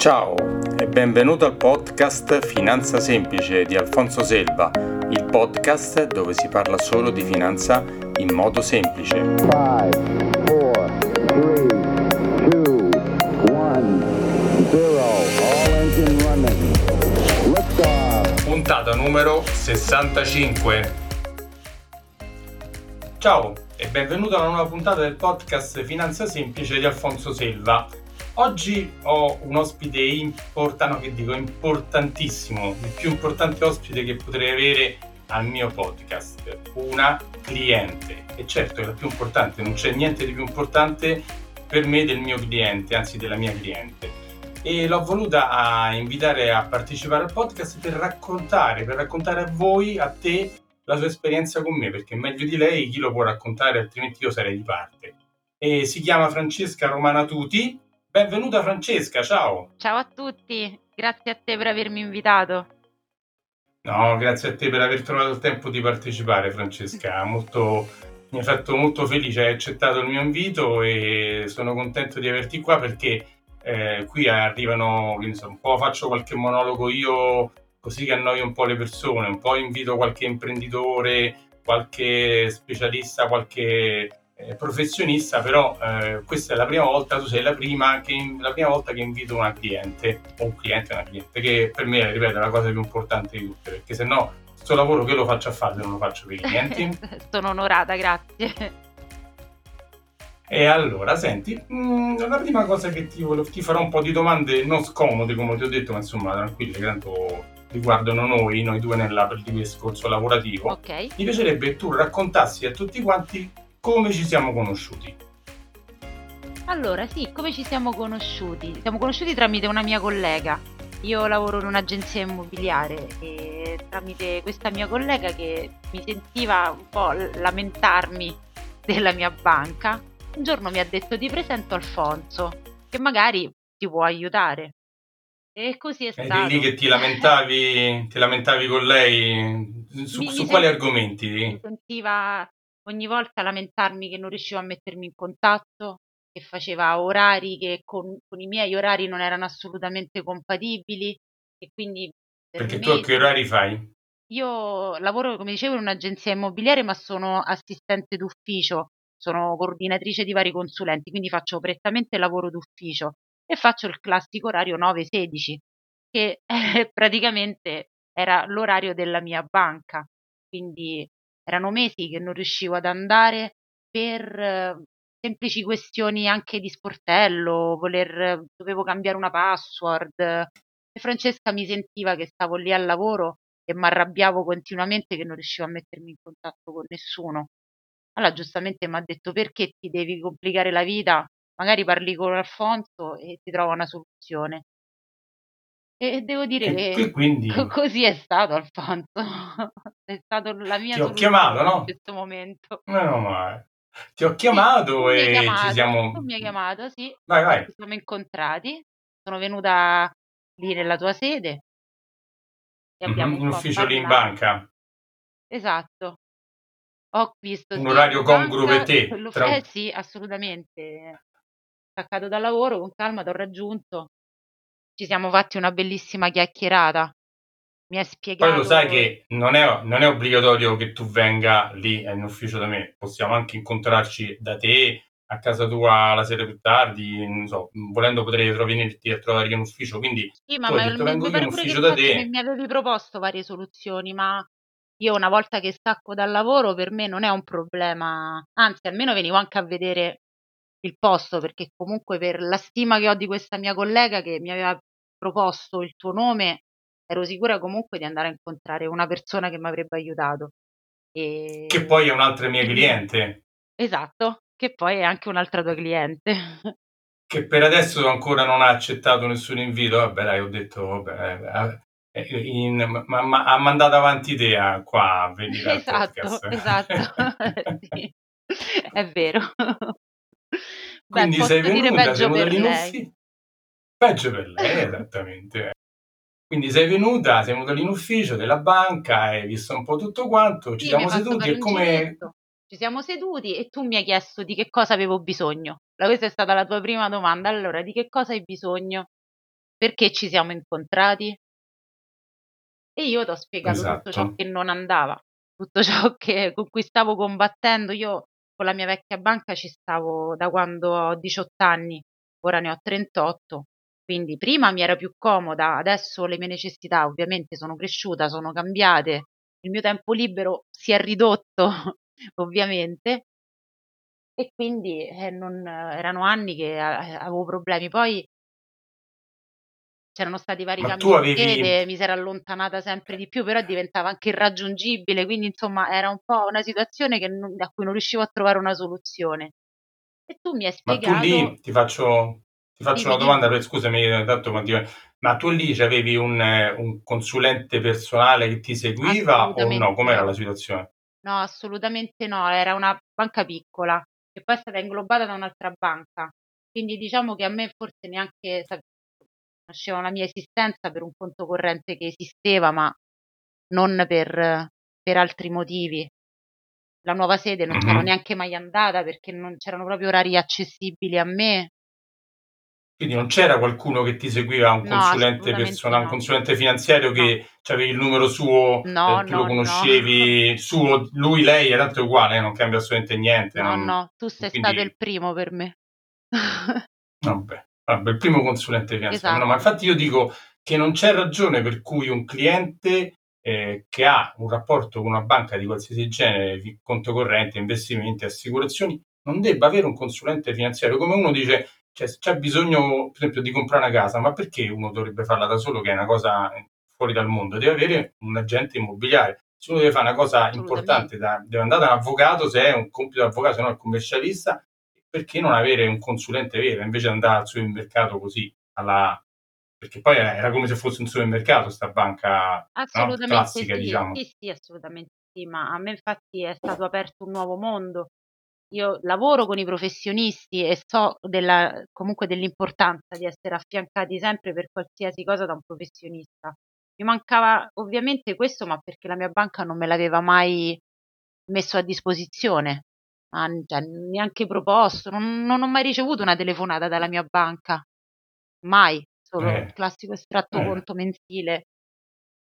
Ciao e benvenuto al podcast Finanza Semplice di Alfonso Selva, il podcast dove si parla solo di finanza in modo semplice. Five, four, three, two, one, zero. All engine running. Liftoff. Puntata numero 65. Ciao e benvenuto alla nuova puntata del podcast Finanza Semplice di Alfonso Selva. Oggi ho un ospite importante, che dico importantissimo, il più importante ospite che potrei avere al mio podcast, una cliente. E certo è la più importante, non c'è niente di più importante per me del mio cliente, anzi della mia cliente. E l'ho voluta a invitare a partecipare al podcast per raccontare, per raccontare a voi, a te, la sua esperienza con me, perché meglio di lei chi lo può raccontare, altrimenti io sarei di parte. E si chiama Francesca Romana Tuti. Benvenuta Francesca, ciao! Ciao a tutti, grazie a te per avermi invitato. No, grazie a te per aver trovato il tempo di partecipare Francesca, molto, mi ha fatto molto felice, hai accettato il mio invito e sono contento di averti qua perché eh, qui arrivano, insomma, un po' faccio qualche monologo io così che annoio un po' le persone, un po' invito qualche imprenditore, qualche specialista, qualche professionista, però eh, questa è la prima volta, tu sei la prima, che, la prima volta che invito una cliente, o un cliente una cliente, che per me, ripeto, è la cosa più importante di tutte, perché se no questo lavoro che lo faccio a fare se non lo faccio per i clienti? Sono onorata, grazie. E allora, senti, mh, mm, la prima cosa che ti, volevo, ti farò un po' di domande non scomode, come ti ho detto, ma insomma, tranquille, tanto riguardano noi, noi due nella, per il discorso lavorativo. Ok. Mi piacerebbe che tu raccontassi a tutti quanti come ci siamo conosciuti. Allora, sì, come ci siamo conosciuti? Siamo conosciuti tramite una mia collega. Io lavoro in un'agenzia immobiliare e tramite questa mia collega che mi sentiva un po' lamentarmi della mia banca, un giorno mi ha detto ti presento Alfonso, che magari ti può aiutare. E così è stato. è lì che ti lamentavi, ti lamentavi con lei su, Mi- su mi quali sen- argomenti? Mi sentiva ogni volta lamentarmi che non riuscivo a mettermi in contatto, che faceva orari che con, con i miei orari non erano assolutamente compatibili e quindi per Perché tu a che orari fai? io lavoro, come dicevo, in un'agenzia immobiliare, ma sono assistente d'ufficio, sono coordinatrice di vari consulenti, quindi faccio prettamente lavoro d'ufficio e faccio il classico orario 9-16, che eh, praticamente era l'orario della mia banca. Quindi erano mesi che non riuscivo ad andare per eh, semplici questioni anche di sportello, voler, dovevo cambiare una password. E Francesca mi sentiva che stavo lì al lavoro e mi arrabbiavo continuamente che non riuscivo a mettermi in contatto con nessuno. Allora giustamente mi ha detto perché ti devi complicare la vita? Magari parli con Alfonso e ti trova una soluzione. E devo dire E che qui quindi co- così è stato Alfonso. È stato la mia ti ho chiamato, soluzione in no? questo momento. Meno male. Ti ho Sì, chiamato hai e ci chiamato, siamo... tu mi hai chiamato, sì, Vai, vai. ci siamo incontrati, sono venuta lì nella tua sede e abbiamo Mhm, un ufficio lì in banca. Esatto. Ho visto Un orario congruo per te. Tra... eh sì, assolutamente. Staccato dal lavoro, con calma ti ho raggiunto. Ci siamo fatti una bellissima chiacchierata. Mi hai Poi lo sai spiegato. che non è, non è obbligatorio che tu venga lì in ufficio da me, possiamo anche incontrarci da te a casa tua la sera più tardi, non so, volendo potrei venirti a trovare in ufficio, quindi Sì, ma tu hai detto vengo in ufficio da te, mi avevi proposto varie soluzioni, ma io una volta che stacco dal lavoro per me non è un problema. Anzi, almeno venivo anche a vedere il posto, perché comunque per la stima che ho di questa mia collega che mi aveva proposto il tuo nome, ero sicura comunque di andare a incontrare una persona che mi avrebbe aiutato. che E... poi è un'altra mia cliente, Esatto, che poi è anche un'altra tua cliente. che per adesso ancora non ha accettato nessun invito, vabbè dai, ho detto, vabbè, eh, eh, in- ma, ma- ha mandato avanti te a- qua a venire Esatto, podcast. esatto, sì, è vero. Beh, Quindi sei posso dire venuta, sei peggio venuta per lei. Peggio per lei, esattamente. Quindi sei venuta, sei venuta lì in ufficio della banca, hai visto un po' tutto quanto, ci Sì, mi hai siamo fatto seduti fare e un come... giretto. Ci siamo seduti e tu mi hai chiesto di che cosa avevo bisogno. La- Questa è stata la tua prima domanda. Allora, di che cosa hai bisogno? perché ci siamo incontrati? E io t'ho spiegato tutto ciò Esatto. che non andava, tutto ciò che con cui stavo combattendo. Io con la mia vecchia banca ci stavo da quando ho 18 anni, ora ne ho 38, quindi prima mi era più comoda, adesso le mie necessità ovviamente sono cresciuta, sono cambiate, il mio tempo libero si è ridotto ovviamente e quindi, eh, non erano anni che a avevo problemi. Poi c'erano stati vari Ma cambi di avevi sede, mi si era allontanata sempre di più, però diventava anche irraggiungibile, quindi insomma era un po' una situazione che non a cui non riuscivo a trovare una soluzione. E tu mi hai Ma tu spiegato lì ti faccio ti faccio Dimmi, una domanda, per scusami, tanto continua ma tu lì c'avevi un un consulente personale che ti seguiva o no? Com'era la situazione? No, assolutamente no, era una banca piccola, che poi è stata inglobata da un'altra banca. Quindi diciamo che a me forse neanche sa nasceva la mia esistenza per un conto corrente che esisteva, ma non per per altri motivi. La nuova sede non c'ero Mh-mh. neanche mai andata perché non c'erano proprio orari accessibili a me. Quindi non c'era qualcuno che ti seguiva, un No, consulente assolutamente persona un no. consulente finanziario No. che c'avevi il numero suo, No, ehm, tu lo no, no. conoscevi, suo, lui, lei, e tanto è uguale, eh, non cambia assolutamente niente, No, non no, tu sei stato il primo per me. Vabbè, vabbè, il primo consulente finanziario. No, ma Esatto. infatti io dico che non c'è ragione per cui un cliente, ehm, che ha un rapporto con una banca di qualsiasi genere, fi conto corrente, investimenti, assicurazioni, non debba avere un consulente finanziario. Come uno dice, cioè se c'è bisogno, per esempio, di comprare una casa, ma perché uno dovrebbe farla da solo che è una cosa, ehm, fuori dal mondo? Deve avere un agente immobiliare. Se uno deve fa' una cosa importante da deve andare da un avvocato se è un compito d'avvocato, se no è commercialista, perché non avere un consulente vero, invece andare al supermercato così alla perché poi era come se fosse un supermercato 'sta banca, no, classica sì, diciamo. sì, sì, assolutamente sì, ma a me infatti è stato aperto un nuovo mondo. Io lavoro con i professionisti e so della comunque dell'importanza di essere affiancati sempre per qualsiasi cosa da un professionista. Mi mancava ovviamente questo, ma perché la mia banca non me l'aveva mai messo a disposizione, n cioè neanche proposto, non non ho mai ricevuto una telefonata dalla mia banca, mai, solo il Eh, classico estratto eh. conto mensile.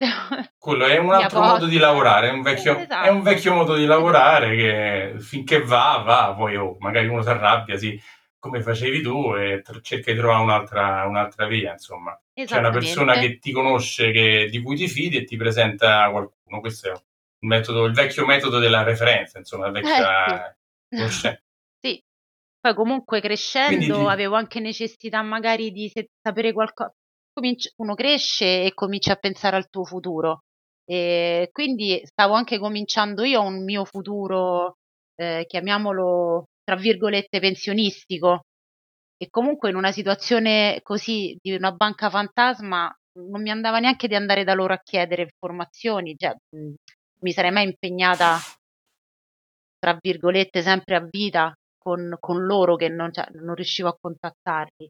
Quello è un altro modo di lavorare, è un vecchio è un esatto, vecchio modo di esatto. lavorare che finché va, va, poi oh, magari uno s'arrabbia, sì, come facevi tu e tr cerca di trovare un'altra un'altra via, insomma. C'è una persona che ti conosce, che di cui ti fidi e ti presenta qualcuno. Questo è il metodo il vecchio metodo della referenza, insomma, la Eh sì. vecchia conosce Sì. Poi comunque crescendo ti avevo anche necessità magari di sapere qualco cominci uno cresce e cominci a pensare al tuo futuro. Ehm, quindi stavo anche cominciando io un mio futuro, ehm, chiamiamolo tra virgolette "pensionistico" e comunque in una situazione così di una banca fantasma non mi andava neanche di andare da loro a chiedere informazioni, cioè, mhmm, mi sarei mai impegnata tra virgolette "sempre a vita" con con loro che non cioè non riuscivo a contattarli.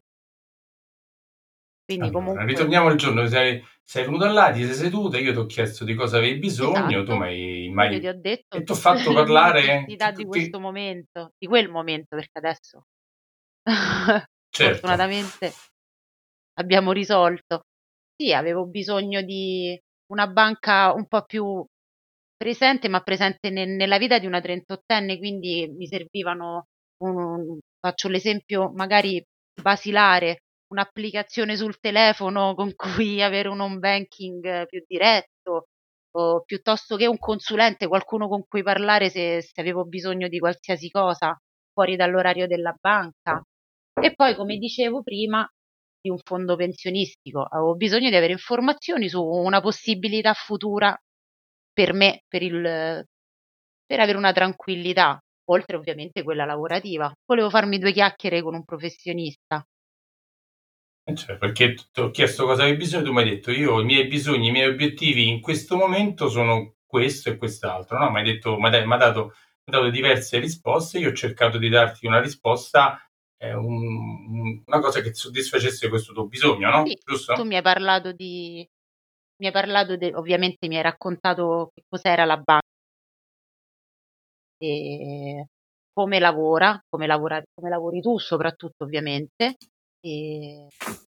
Quindi Allora, comunque ritorniamo al giorno, sei sei venuta là, ti sei seduta, io t'ho chiesto di cosa avevi bisogno, tu esatto. m'hai Io ti ho detto e t'ho fatto le mie parlare di questo momento, di quel momento, perché adesso certo. fortunatamente abbiamo risolto. Sì, avevo bisogno di una banca un po' più presente, ma presente ne nella vita di una trentottenne, quindi mi servivano un faccio l'esempio magari basilare, un'applicazione sul telefono con cui avere un home banking più diretto, o piuttosto che un consulente, qualcuno con cui parlare se se avevo bisogno di qualsiasi cosa fuori dall'orario della banca. E poi, come dicevo prima, di un fondo pensionistico. Avevo bisogno di avere informazioni su una possibilità futura per me, per il per avere una tranquillità, oltre ovviamente quella lavorativa. Volevo farmi 2 chiacchiere con un professionista. Eh cer perché t t'ho chiesto cosa avevi bisogno, tu m'hai detto: "Io i miei bisogni, i miei obiettivi in questo momento sono questo e quest'altro", no, m'hai detto m'hai da m'ha dato m'hai dato diverse risposte, io ho cercato di darti una risposta, ehm, un un una cosa che soddisfacesse questo tuo bisogno, no, Sì, tu giusto? mi hai parlato di mi hai parlato de ovviamente mi hai raccontato che cos'era la ba ehm, come lavora, come lavora come lavori tu soprattutto ovviamente, ehm,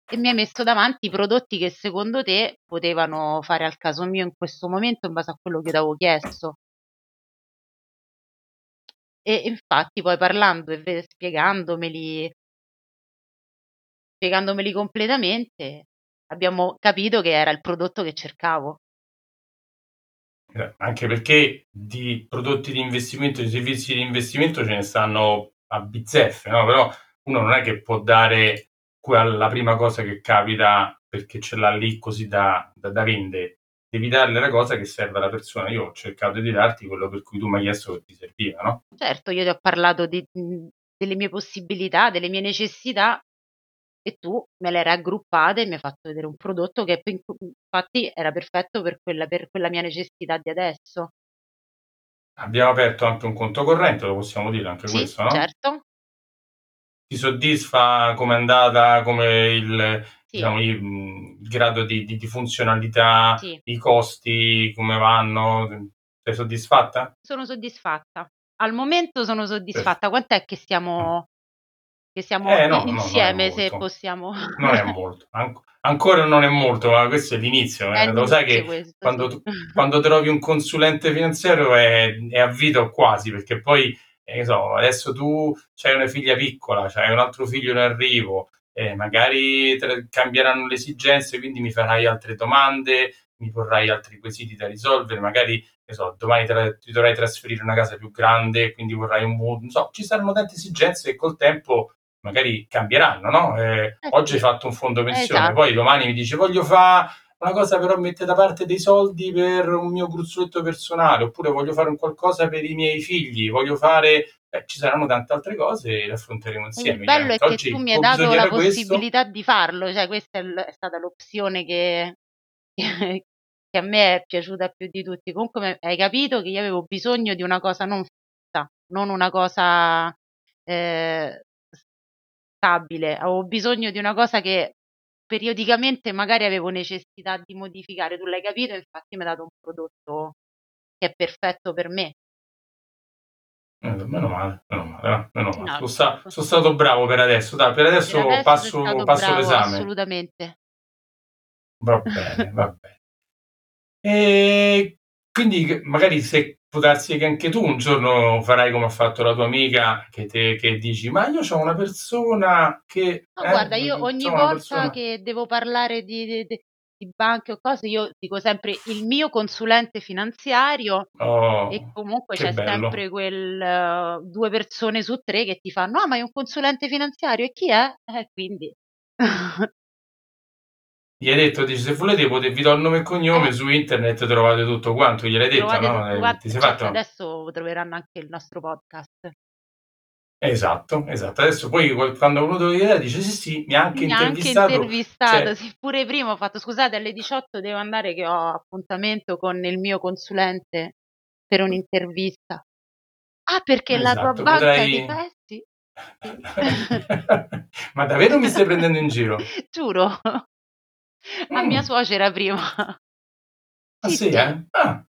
e mi hai messo davanti i prodotti che secondo te potevano fare al caso mio in questo momento in base a quello che io t'avevo chiesto. E infatti poi parlando e spiegandomeli spiegandomeli completamente, abbiamo capito che era il prodotto che cercavo. Eh, anche perché di prodotti di investimento, di servizi di investimento ce ne stanno a bizzeffe, no? Però uno non è che può dare la prima cosa che capita perché ce l'ha lì così da, da, da vendere. Devi darle la cosa che serve alla persona. Io ho cercato di darti quello per cui tu mi hai chiesto che ti serviva, no? Certo, io ti ho parlato di, delle mie possibilità, delle mie necessità e tu me le hai raggruppate e mi hai fatto vedere un prodotto che infatti era perfetto per quella, per quella mia necessità di adesso. Abbiamo aperto anche un conto corrente, lo possiamo dire anche Sì, questo, no? certo. Ti soddisfa come è andata, come il, Sì, diciamo, il, il grado di, di- di funzionalità, sì, i costi, come vanno? Sei soddisfatta? sono soddisfatta. Al momento sono soddisfatta. Quant'è che stiamo, che siamo Eh no, i- no, è insieme, se possiamo... Non è molto, An- ancora non è molto, ma questo è l'inizio. È eh. Lo sai che questo, quando, sì. tu- quando trovi un consulente finanziario è, è a vita o quasi, perché poi, che so, adesso tu hai una figlia piccola, hai un altro figlio in arrivo, eh, magari cambieranno le esigenze, quindi mi farai altre domande, mi porrai altri quesiti da risolvere, magari, so, domani tra- ti dovrai trasferire in una casa più grande, quindi vorrai un mutuo, non so, ci saranno tante esigenze che col tempo magari cambieranno, no? Eh, Eh oggi hai fatto un fondo pensione, Esatto. poi domani mi dice voglio fare una cosa però mette da parte dei soldi per un mio gruzzoletto personale, oppure voglio fare un qualcosa per i miei figli, voglio fare... Eh, ci saranno tante altre cose e le affronteremo insieme. il bello è che Oggi tu mi hai dato la era questo. possibilità di farlo, cioè questa è, l- è stata l'opzione che, che a me è piaciuta più di tutti. Comunque hai capito che io avevo bisogno di una cosa non fissa, non una cosa eh, stabile, avevo bisogno di una cosa che periodicamente magari avevo necessità di modificare. Tu l'hai capito, infatti mi hai dato un prodotto che è perfetto per me. Eh, meno male, meno male, eh, meno male. No, Sono, sta- sono stato bravo per adesso. Dai, per adesso, Per adesso passo, passo bravo, l'esame. assolutamente. Va bene, va bene. E quindi magari se può darsi che anche tu un giorno farai come ha fatto la tua amica, che, te, che dici, ma io ho una persona che... No, eh, guarda, io ogni volta persona... che devo parlare di, di- di- di banche o cose, io dico sempre il mio consulente finanziario e Oh, comunque che c'è bello. sempre quel eh, due persone su tre che ti fanno, ah, ma è un consulente finanziario e chi è? Eh, quindi Gli hai detto, dici, se volete potete, vi do il nome e cognome, Eh. su internet trovate tutto quanto, gliel'hai detto, trovate no? tutto Eh, quanto. Ti sei Certo, fatto? adesso troveranno anche il nostro podcast. Esatto, esatto. Adesso poi quando uno deve dire, dice sì, sì, mi ha anche Mi ha anche intervistato. intervistato, Cioè, sì, pure prima ho fatto, scusate, alle 18 devo andare che ho appuntamento con il mio consulente per un'intervista. Ah, perché la tua esatto, banca ti potrai... sì, sì. Ma davvero mi stai prendendo in giro? Giuro. A mia Mm. suocera prima. Ah Sì, sì, sì. eh? Ah,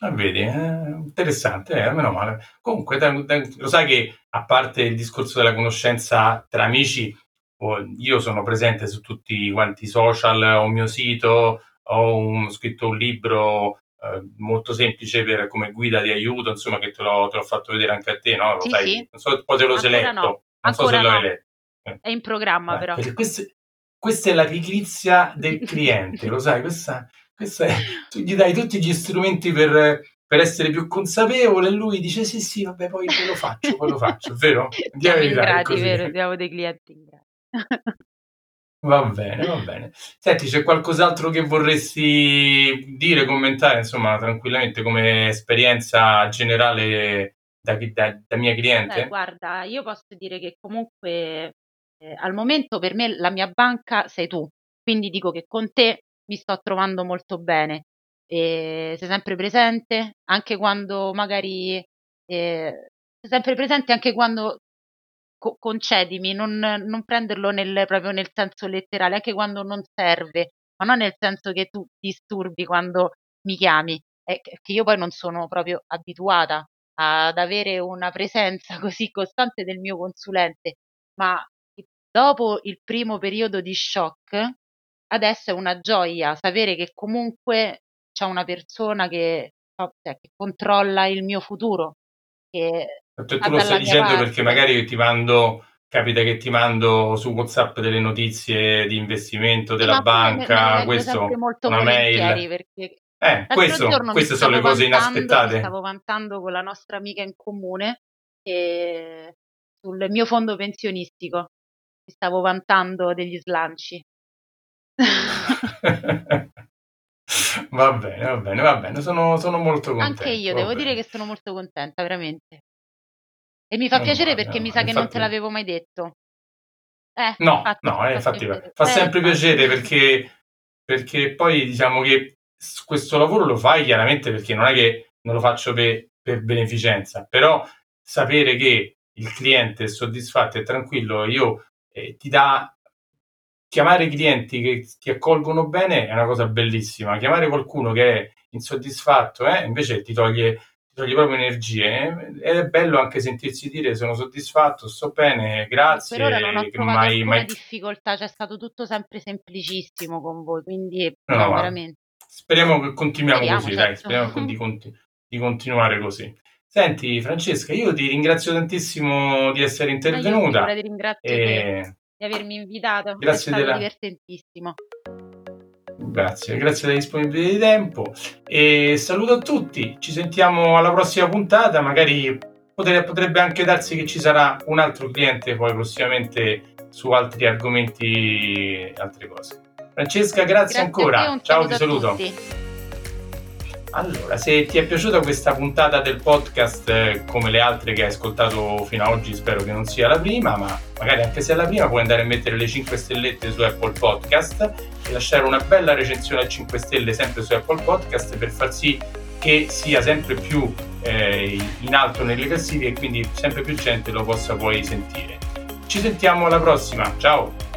ah, vedi, eh, interessante, eh, meno male. Comunque, dai, dai, lo sai che a parte il discorso della conoscenza tra amici, oh, io sono presente su tutti quanti i social, ho un mio sito, ho un- scritto un libro eh, molto semplice per, come guida di aiuto, insomma, che te l'ho, te l'ho fatto vedere anche a te, no? Lo Sì, sai, sì. non so poi se lo sei letto, no. non so se Ancora lo hai no. letto. Eh. È in programma Dai, però. perché questa, è la pigrizia del cliente, lo sai, questa, questa è, tu gli dai tutti gli strumenti per, per essere più consapevole e lui dice sì sì, vabbè, poi, lo faccio, poi lo faccio, vero? Di la Siamo verità, è ingrati, così. vero? Siamo dei clienti ingrati. Va bene, va bene. Senti, c'è qualcos'altro che vorresti dire, commentare, insomma, tranquillamente come esperienza generale da, da, da mia Beh, cliente? guarda, io posso dire che comunque eh, al momento per me la mia banca sei tu, quindi dico che con te mi sto trovando molto bene. E sei sempre presente, anche quando magari eh, sei sempre presente anche quando co- concedimi, non, non prenderlo nel, proprio nel senso letterale, anche quando non serve, ma non nel senso che tu disturbi quando mi chiami, è che io poi non sono proprio abituata ad avere una presenza così costante del mio consulente, ma dopo il primo periodo di shock, adesso è una gioia sapere che comunque c'è una persona che, cioè, che controlla il mio futuro. Che tu lo stai dicendo parte. perché magari ti mando capita che ti mando su WhatsApp delle notizie di investimento della sì, banca, me, questo, una mail. Perché eh, questo, queste sono le cose inaspettate. Stavo vantando con la nostra amica in comune e sul mio fondo pensionistico. Stavo vantando degli slanci. va bene, va bene, va bene, sono, sono molto contento. Anche io, devo bene. dire che sono molto contenta, veramente. E mi fa non piacere vale, perché mi sa infatti... che non te l'avevo mai detto. Eh, no, infatti, no, eh, infatti fa, fa sempre eh, piacere perché, perché poi diciamo che questo lavoro lo fai chiaramente perché non è che non lo faccio per, per beneficenza, però sapere che il cliente è soddisfatto e tranquillo, io eh, ti dà chiamare clienti che ti accolgono bene è una cosa bellissima. Chiamare qualcuno che è insoddisfatto eh, invece ti toglie, ti toglie proprio energie. Ed è bello anche sentirsi dire sono soddisfatto, sto bene, grazie. Per ora non ho trovato mai, mai... difficoltà, c'è stato tutto sempre semplicissimo con voi, quindi no, no, veramente. Speriamo che continuiamo speriamo, così, certo. dai, speriamo di, conti- di continuare così. Senti Francesca, io ti ringrazio tantissimo di essere intervenuta. io ti ringrazio e di avermi invitato. Grazie è stato della... divertentissimo. Grazie, grazie della disponibilità di tempo e saluto a tutti. Ci sentiamo alla prossima puntata. Magari potrebbe anche darsi che ci sarà un altro cliente poi prossimamente su altri argomenti altre cose. Francesca, grazie, grazie ancora. Ciao, ti saluto. Tutti. Allora, se ti è piaciuta questa puntata del podcast eh, come le altre che hai ascoltato fino ad oggi, spero che non sia la prima, ma magari anche se è la prima puoi andare a mettere le 5 stellette su Apple Podcast e lasciare una bella recensione a 5 stelle sempre su Apple Podcast per far sì che sia sempre più eh, in alto nelle classifiche e quindi sempre più gente lo possa poi sentire. Ci sentiamo alla prossima, ciao!